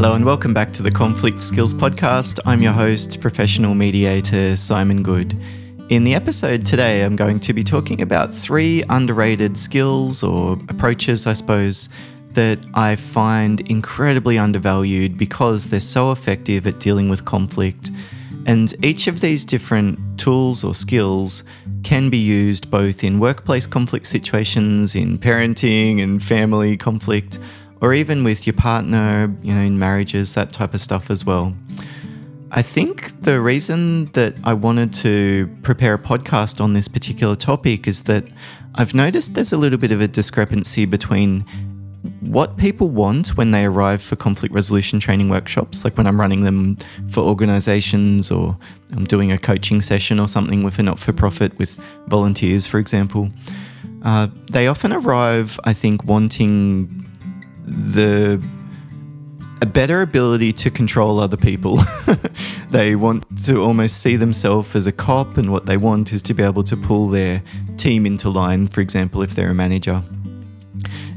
Hello and welcome back to the Conflict Skills Podcast. I'm your host, professional mediator Simon Goode. In the episode today, I'm going to be talking about three underrated skills or approaches, I suppose, that I find incredibly undervalued because they're so effective at dealing with conflict. And each of these different tools or skills can be used both in workplace conflict situations, in parenting and family conflict, or even with your partner, you know, in marriages, that type of stuff as well. I think the reason that I wanted to prepare a podcast on this particular topic is that I've noticed there's a little bit of a discrepancy between what people want when they arrive for conflict resolution training workshops, like when I'm running them for organizations or I'm doing a coaching session or something with a not for profit with volunteers, for example. Uh, they often arrive, I think, wanting the a better ability to control other people. they want to almost see themselves as a cop, and what they want is to be able to pull their team into line, for example, if they're a manager.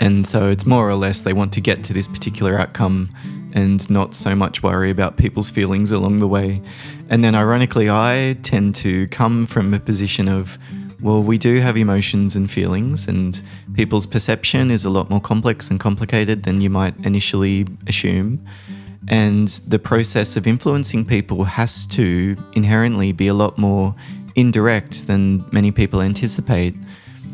And so it's more or less they want to get to this particular outcome and not so much worry about people's feelings along the way. And then, ironically, I tend to come from a position of well, we do have emotions and feelings, and people's perception is a lot more complex and complicated than you might initially assume. And the process of influencing people has to inherently be a lot more indirect than many people anticipate.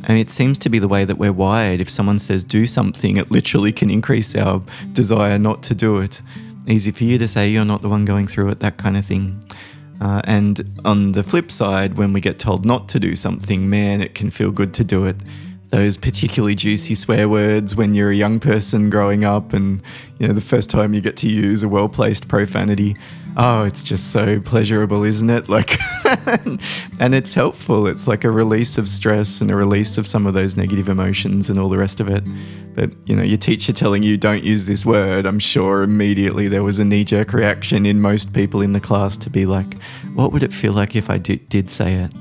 Mean, it seems to be the way that we're wired. If someone says do something, it literally can increase our desire not to do it. Easy for you to say you're not the one going through it, that kind of thing. Uh, and on the flip side, when we get told not to do something, man, it can feel good to do it. Those particularly juicy swear words when you're a young person growing up, and you know the first time you get to use a well-placed profanity. Oh, it's just so pleasurable, isn't it? Like, and it's helpful. It's like a release of stress and a release of some of those negative emotions and all the rest of it. But you know, your teacher telling you don't use this word, I'm sure immediately there was a knee jerk reaction in most people in the class to be like, what would it feel like if I did, did say it?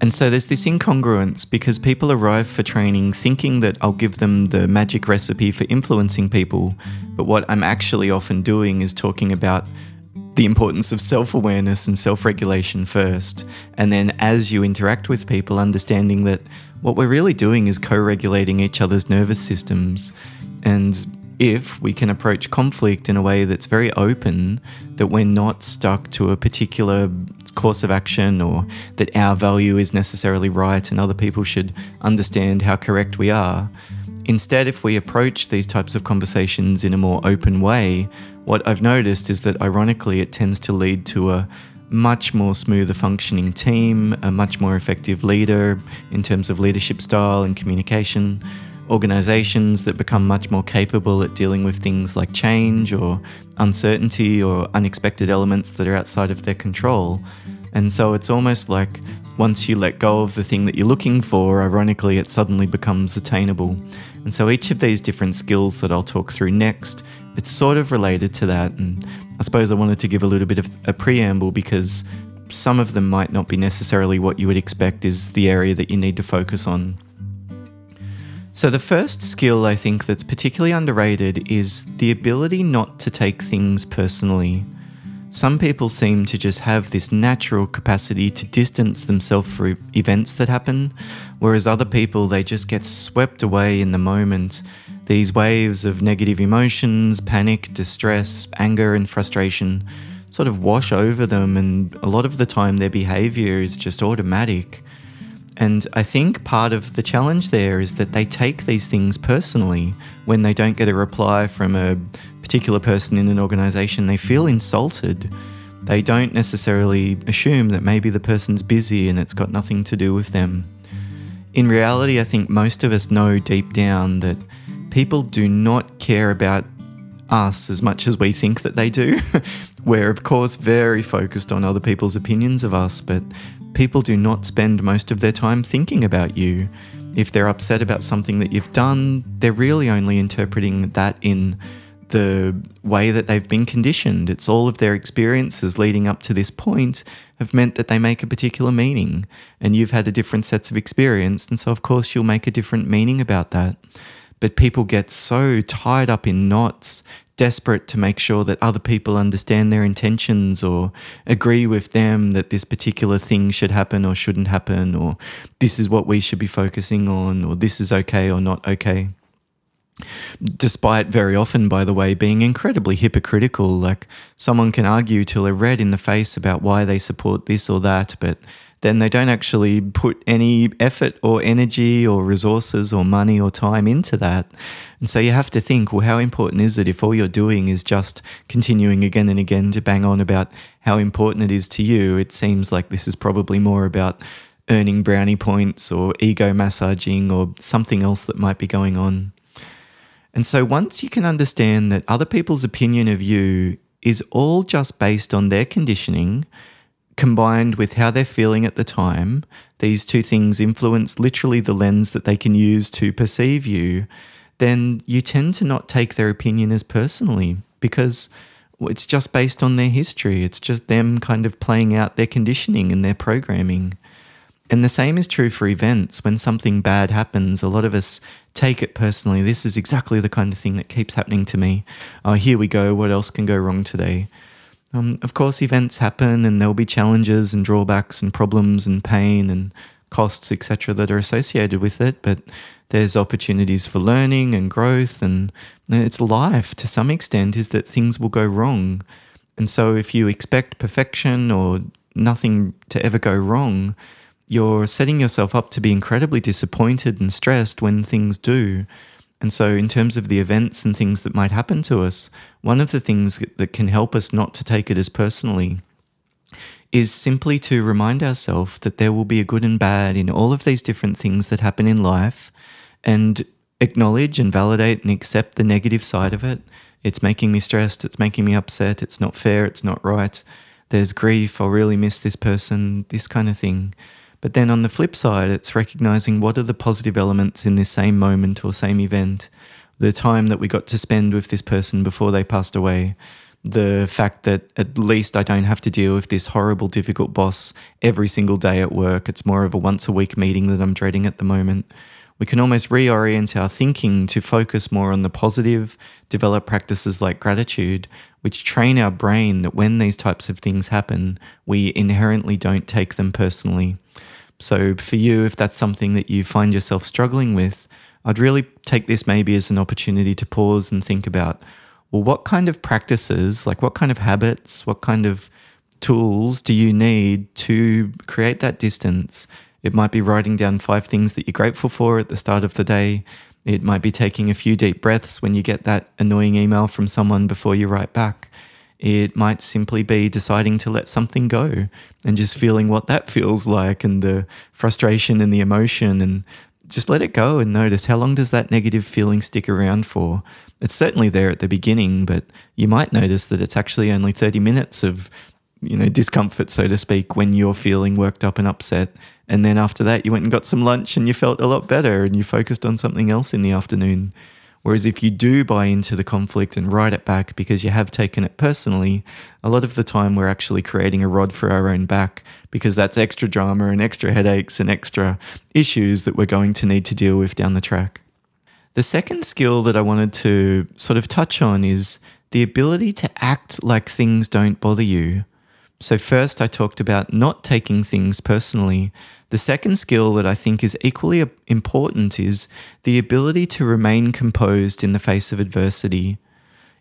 And so there's this incongruence because people arrive for training thinking that I'll give them the magic recipe for influencing people. But what I'm actually often doing is talking about the importance of self awareness and self regulation first. And then as you interact with people, understanding that what we're really doing is co regulating each other's nervous systems. And if we can approach conflict in a way that's very open, that we're not stuck to a particular course of action or that our value is necessarily right and other people should understand how correct we are. Instead, if we approach these types of conversations in a more open way, what I've noticed is that ironically it tends to lead to a much more smoother functioning team, a much more effective leader in terms of leadership style and communication, organizations that become much more capable at dealing with things like change or uncertainty or unexpected elements that are outside of their control. And so it's almost like once you let go of the thing that you're looking for, ironically, it suddenly becomes attainable. And so each of these different skills that I'll talk through next, it's sort of related to that. And I suppose I wanted to give a little bit of a preamble because some of them might not be necessarily what you would expect is the area that you need to focus on. So, the first skill I think that's particularly underrated is the ability not to take things personally. Some people seem to just have this natural capacity to distance themselves from events that happen, whereas other people, they just get swept away in the moment. These waves of negative emotions, panic, distress, anger, and frustration sort of wash over them, and a lot of the time their behavior is just automatic. And I think part of the challenge there is that they take these things personally when they don't get a reply from a particular person in an organization. They feel insulted. They don't necessarily assume that maybe the person's busy and it's got nothing to do with them. In reality, I think most of us know deep down that people do not care about us as much as we think that they do. We're, of course, very focused on other people's opinions of us, but people do not spend most of their time thinking about you. If they're upset about something that you've done, they're really only interpreting that in the way that they've been conditioned. It's all of their experiences leading up to this point have meant that they make a particular meaning. And you've had a different sets of experience. And so, of course, you'll make a different meaning about that. But people get so tied up in knots desperate to make sure that other people understand their intentions or agree with them that this particular thing should happen or shouldn't happen, or this is what we should be focusing on, or this is okay or not okay. Despite very often, by the way, being incredibly hypocritical, like someone can argue till they're red in the face about why they support this or that, but then they don't actually put any effort or energy or resources or money or time into that. And so you have to think, well, how important is it if all you're doing is just continuing again and again to bang on about how important it is to you? It seems like this is probably more about earning brownie points or ego massaging or something else that might be going on. And so once you can understand that other people's opinion of you is all just based on their conditioning, combined with how they're feeling at the time, these two things influence literally the lens that they can use to perceive you, then you tend to not take their opinion as personally because it's just based on their history. It's just them kind of playing out their conditioning and their programming. And the same is true for events. When something bad happens, a lot of us take it personally. This is exactly the kind of thing that keeps happening to me. Oh, here we go. What else can go wrong today? Um, of course, events happen and there'll be challenges and drawbacks and problems and pain and costs, etc., that are associated with it. But there's opportunities for learning and growth, and it's life to some extent, is that things will go wrong. And so, if you expect perfection or nothing to ever go wrong, you're setting yourself up to be incredibly disappointed and stressed when things do. And so, in terms of the events and things that might happen to us, one of the things that can help us not to take it as personally is simply to remind ourselves that there will be a good and bad in all of these different things that happen in life and acknowledge and validate and accept the negative side of it. It's making me stressed, it's making me upset, it's not fair, it's not right. There's grief, I'll really miss this person, this kind of thing. But then on the flip side, it's recognizing what are the positive elements in this same moment or same event. The time that we got to spend with this person before they passed away. The fact that at least I don't have to deal with this horrible, difficult boss every single day at work. It's more of a once a week meeting that I'm dreading at the moment. We can almost reorient our thinking to focus more on the positive, develop practices like gratitude, which train our brain that when these types of things happen, we inherently don't take them personally. So, for you, if that's something that you find yourself struggling with, I'd really take this maybe as an opportunity to pause and think about well, what kind of practices, like what kind of habits, what kind of tools do you need to create that distance? It might be writing down five things that you're grateful for at the start of the day. It might be taking a few deep breaths when you get that annoying email from someone before you write back. It might simply be deciding to let something go and just feeling what that feels like and the frustration and the emotion and just let it go and notice how long does that negative feeling stick around for. It's certainly there at the beginning, but you might notice that it's actually only 30 minutes of you know discomfort so to speak when you're feeling worked up and upset and then after that you went and got some lunch and you felt a lot better and you focused on something else in the afternoon Whereas if you do buy into the conflict and write it back because you have taken it personally, a lot of the time we're actually creating a rod for our own back because that's extra drama and extra headaches and extra issues that we're going to need to deal with down the track. The second skill that I wanted to sort of touch on is the ability to act like things don't bother you. So, first, I talked about not taking things personally. The second skill that I think is equally important is the ability to remain composed in the face of adversity.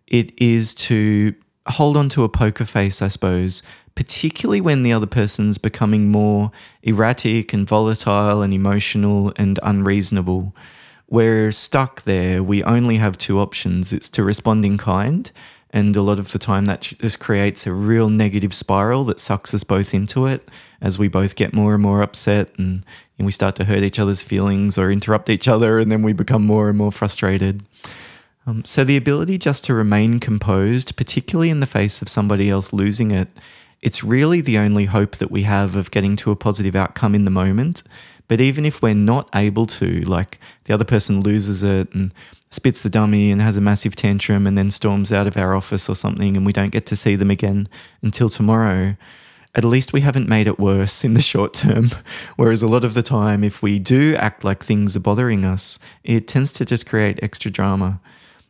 It is to hold on to a poker face, I suppose, particularly when the other person's becoming more erratic and volatile and emotional and unreasonable. We're stuck there. We only have two options it's to respond in kind and a lot of the time, that just creates a real negative spiral that sucks us both into it as we both get more and more upset and, and we start to hurt each other's feelings or interrupt each other, and then we become more and more frustrated. Um, so, the ability just to remain composed, particularly in the face of somebody else losing it, it's really the only hope that we have of getting to a positive outcome in the moment. But even if we're not able to, like the other person loses it and spits the dummy and has a massive tantrum and then storms out of our office or something and we don't get to see them again until tomorrow, at least we haven't made it worse in the short term. Whereas a lot of the time, if we do act like things are bothering us, it tends to just create extra drama.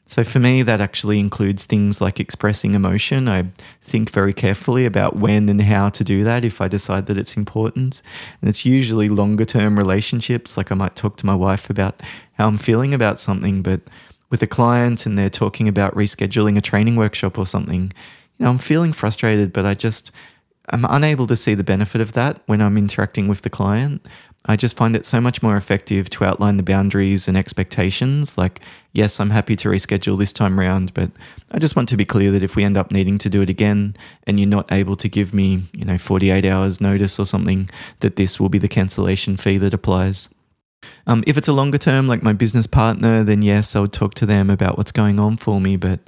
So for me, that actually includes things like expressing emotion. I think very carefully about when and how to do that if I decide that it's important. And it's usually longer term relationships. Like I might talk to my wife about how I'm feeling about something, but with a client and they're talking about rescheduling a training workshop or something, you know, I'm feeling frustrated, but I just, I'm unable to see the benefit of that when I'm interacting with the client. I just find it so much more effective to outline the boundaries and expectations. Like, yes, I'm happy to reschedule this time round, but I just want to be clear that if we end up needing to do it again and you're not able to give me, you know, 48 hours notice or something, that this will be the cancellation fee that applies. Um, if it's a longer term, like my business partner, then yes, I would talk to them about what's going on for me. But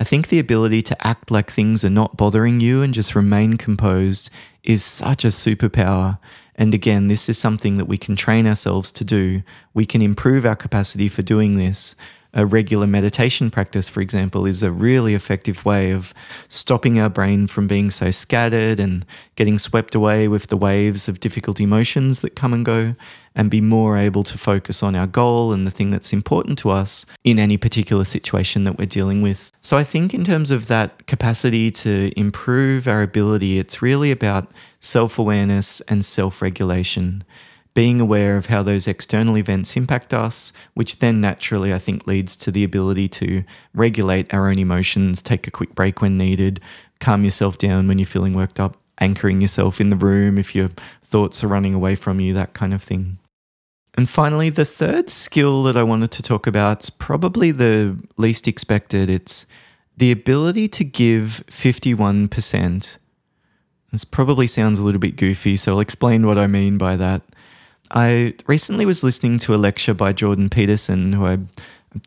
I think the ability to act like things are not bothering you and just remain composed is such a superpower. And again, this is something that we can train ourselves to do. We can improve our capacity for doing this. A regular meditation practice, for example, is a really effective way of stopping our brain from being so scattered and getting swept away with the waves of difficult emotions that come and go, and be more able to focus on our goal and the thing that's important to us in any particular situation that we're dealing with. So, I think in terms of that capacity to improve our ability, it's really about self awareness and self regulation. Being aware of how those external events impact us, which then naturally, I think, leads to the ability to regulate our own emotions, take a quick break when needed, calm yourself down when you're feeling worked up, anchoring yourself in the room if your thoughts are running away from you, that kind of thing. And finally, the third skill that I wanted to talk about is probably the least expected. It's the ability to give 51% this probably sounds a little bit goofy, so I'll explain what I mean by that. I recently was listening to a lecture by Jordan Peterson, who I,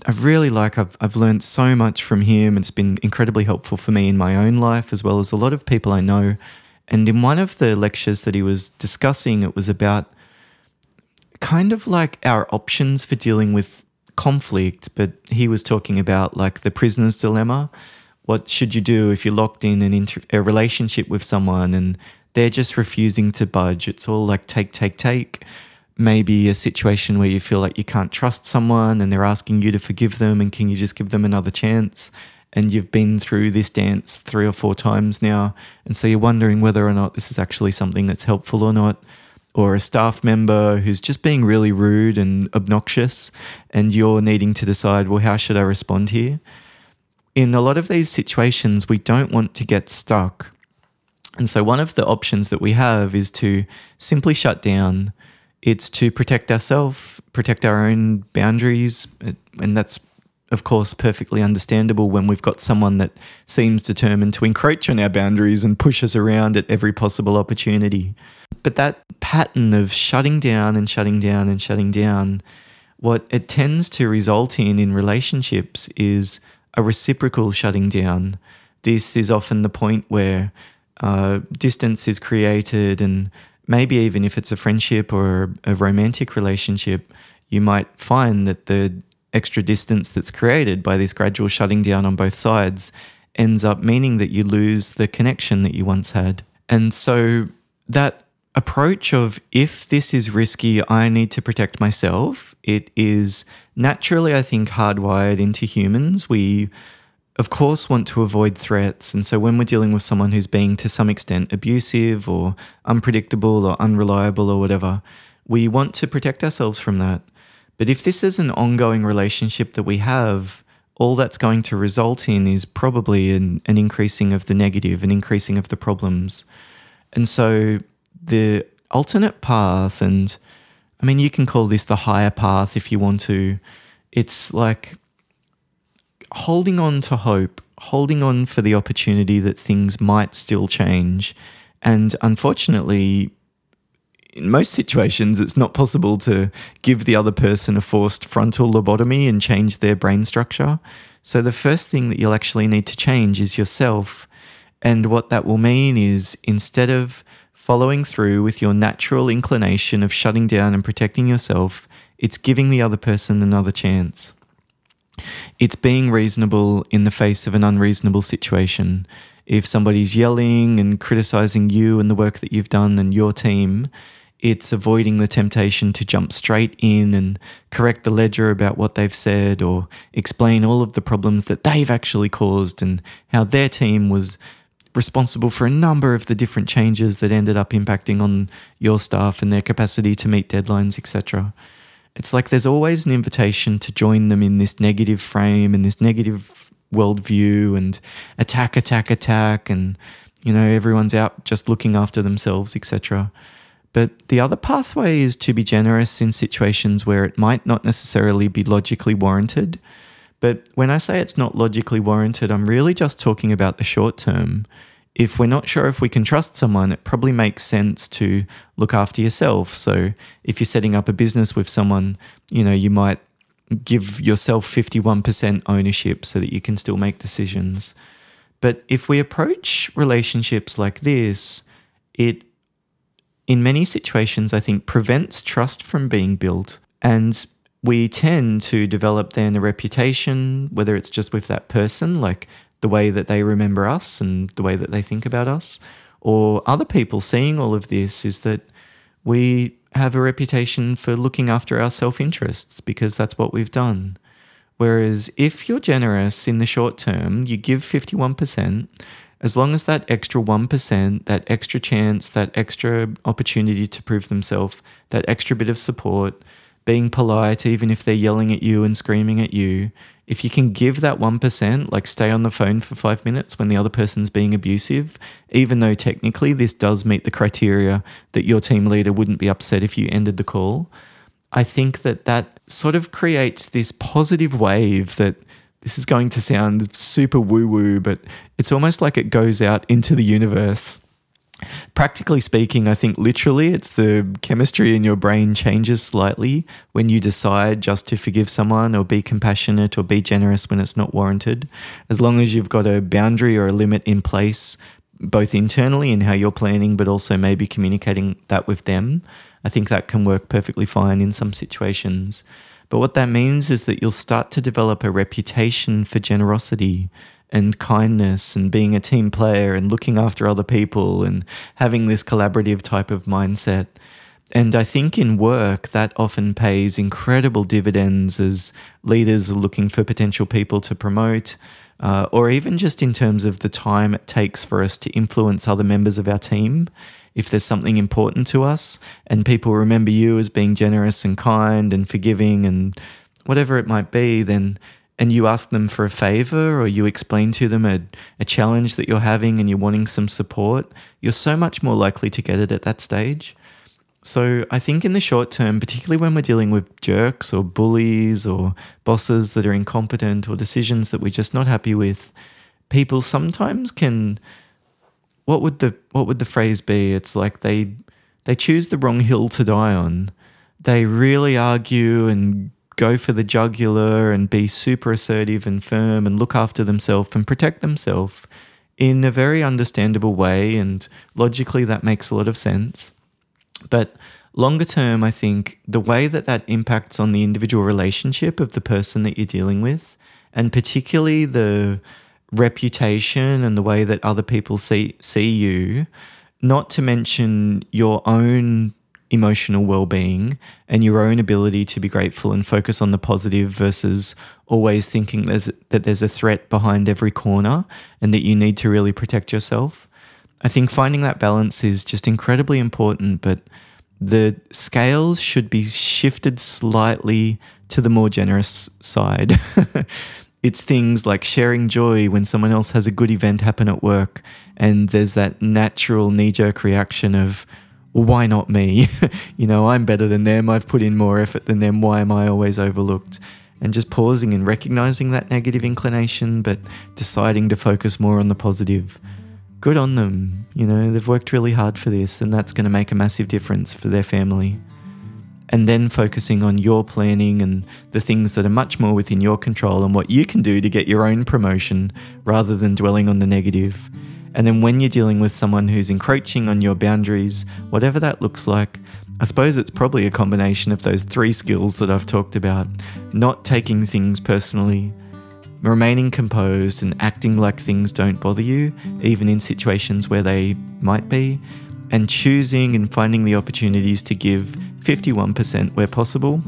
I really like. I've, I've learned so much from him. and It's been incredibly helpful for me in my own life, as well as a lot of people I know. And in one of the lectures that he was discussing, it was about kind of like our options for dealing with conflict, but he was talking about like the prisoner's dilemma what should you do if you're locked in an inter- a relationship with someone and they're just refusing to budge? It's all like take, take, take. Maybe a situation where you feel like you can't trust someone and they're asking you to forgive them and can you just give them another chance? And you've been through this dance three or four times now. And so you're wondering whether or not this is actually something that's helpful or not or a staff member who's just being really rude and obnoxious, and you're needing to decide, well, how should I respond here? In a lot of these situations, we don't want to get stuck. And so, one of the options that we have is to simply shut down. It's to protect ourselves, protect our own boundaries. And that's, of course, perfectly understandable when we've got someone that seems determined to encroach on our boundaries and push us around at every possible opportunity. But that pattern of shutting down and shutting down and shutting down, what it tends to result in in relationships is a reciprocal shutting down. This is often the point where uh, distance is created, and maybe even if it's a friendship or a romantic relationship, you might find that the extra distance that's created by this gradual shutting down on both sides ends up meaning that you lose the connection that you once had. And so that approach of if this is risky, I need to protect myself, it is naturally, I think, hardwired into humans. We, of course, want to avoid threats. And so when we're dealing with someone who's being to some extent abusive or unpredictable or unreliable or whatever, we want to protect ourselves from that. But if this is an ongoing relationship that we have, all that's going to result in is probably an, an increasing of the negative, an increasing of the problems. And so the alternate path, and I mean, you can call this the higher path if you want to. It's like holding on to hope, holding on for the opportunity that things might still change. And unfortunately, in most situations, it's not possible to give the other person a forced frontal lobotomy and change their brain structure. So, the first thing that you'll actually need to change is yourself. And what that will mean is instead of following through with your natural inclination of shutting down and protecting yourself, it's giving the other person another chance. It's being reasonable in the face of an unreasonable situation. If somebody's yelling and criticizing you and the work that you've done and your team, it's avoiding the temptation to jump straight in and correct the ledger about what they've said or explain all of the problems that they've actually caused and how their team was responsible for a number of the different changes that ended up impacting on your staff and their capacity to meet deadlines, etc. It's like there's always an invitation to join them in this negative frame and this negative worldview and attack, attack, attack, and you know everyone's out just looking after themselves, etc. But the other pathway is to be generous in situations where it might not necessarily be logically warranted. But when I say it's not logically warranted, I'm really just talking about the short term. If we're not sure if we can trust someone, it probably makes sense to look after yourself. So if you're setting up a business with someone, you know, you might give yourself 51% ownership so that you can still make decisions. But if we approach relationships like this, it in many situations, I think, prevents trust from being built. And we tend to develop then a reputation, whether it's just with that person, like the way that they remember us and the way that they think about us, or other people seeing all of this, is that we have a reputation for looking after our self interests because that's what we've done. Whereas if you're generous in the short term, you give 51%, as long as that extra 1%, that extra chance, that extra opportunity to prove themselves, that extra bit of support, being polite, even if they're yelling at you and screaming at you, if you can give that 1%, like stay on the phone for five minutes when the other person's being abusive, even though technically this does meet the criteria that your team leader wouldn't be upset if you ended the call, I think that that sort of creates this positive wave that this is going to sound super woo woo, but it's almost like it goes out into the universe. Practically speaking, I think literally it's the chemistry in your brain changes slightly when you decide just to forgive someone or be compassionate or be generous when it's not warranted. As long as you've got a boundary or a limit in place, both internally in how you're planning, but also maybe communicating that with them, I think that can work perfectly fine in some situations. But what that means is that you'll start to develop a reputation for generosity and kindness and being a team player and looking after other people and having this collaborative type of mindset. And I think in work, that often pays incredible dividends as leaders are looking for potential people to promote, uh, or even just in terms of the time it takes for us to influence other members of our team if there's something important to us and people remember you as being generous and kind and forgiving and whatever it might be, then and you ask them for a favor or you explain to them a, a challenge that you're having and you're wanting some support, you're so much more likely to get it at that stage. So I think in the short term, particularly when we're dealing with jerks or bullies or bosses that are incompetent or decisions that we're just not happy with, people sometimes can what would the what would the phrase be? It's like they they choose the wrong hill to die on. They really argue and go for the jugular and be super assertive and firm and look after themselves and protect themselves in a very understandable way and logically that makes a lot of sense. But longer term, I think the way that that impacts on the individual relationship of the person that you're dealing with, and particularly the reputation and the way that other people see see you, not to mention your own emotional well-being and your own ability to be grateful and focus on the positive versus always thinking there's that there's a threat behind every corner and that you need to really protect yourself. I think finding that balance is just incredibly important, but the scales should be shifted slightly to the more generous side. it's things like sharing joy when someone else has a good event happen at work and there's that natural knee-jerk reaction of well, why not me? You know i'm better than them. I've put in more effort than them. Why am i always overlooked? And just pausing and recognizing that negative inclination but deciding to focus more on the positive. Good on them. You know they've worked really hard for this and that's going to make a massive difference for their family. And then focusing on your planning and the things that are much more within your control and what you can do to get your own promotion rather than dwelling on the negative. And then when you're dealing with someone who's encroaching on your boundaries, whatever that looks like, I suppose it's probably a combination of those three skills that I've talked about. Not taking things personally, remaining composed and acting like things don't bother you, even in situations where they might be, and choosing and finding the opportunities to give 51% where possible,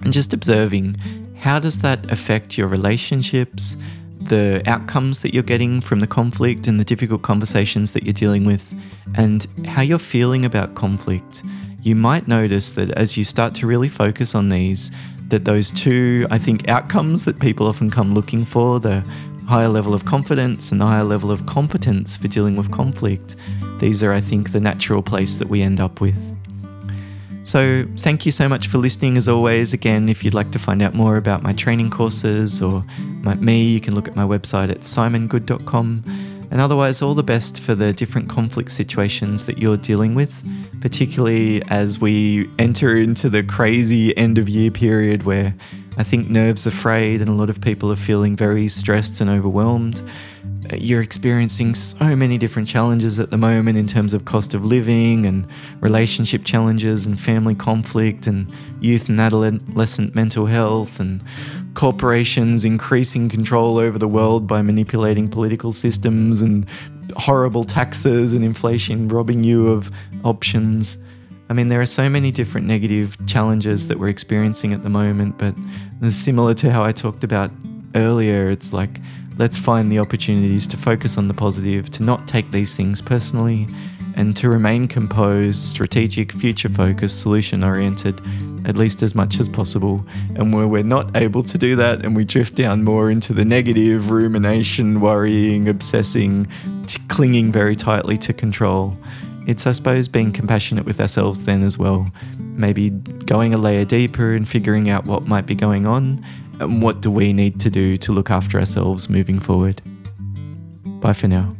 and just observing how does that affect your relationships, the outcomes that you're getting from the conflict and the difficult conversations that you're dealing with, and how you're feeling about conflict. You might notice that as you start to really focus on these, that those two, I think, outcomes that people often come looking for, the higher level of confidence and the higher level of competence for dealing with conflict, these are, I think, the natural place that we end up with. So, thank you so much for listening as always. Again, if you'd like to find out more about my training courses or my, me, you can look at my website at simongoode.com. And otherwise, all the best for the different conflict situations that you're dealing with, particularly as we enter into the crazy end of year period where I think nerves are frayed and a lot of people are feeling very stressed and overwhelmed you're experiencing so many different challenges at the moment in terms of cost of living and relationship challenges and family conflict and youth and adolescent mental health and corporations increasing control over the world by manipulating political systems and horrible taxes and inflation robbing you of options. I mean, there are so many different negative challenges that we're experiencing at the moment, but similar to how I talked about earlier, it's like Let's find the opportunities to focus on the positive, to not take these things personally, and to remain composed, strategic, future focused, solution oriented, at least as much as possible. And where we're not able to do that and we drift down more into the negative, rumination, worrying, obsessing, t- clinging very tightly to control, it's, I suppose, being compassionate with ourselves then as well. Maybe going a layer deeper and figuring out what might be going on and what do we need to do to look after ourselves moving forward. Bye for now.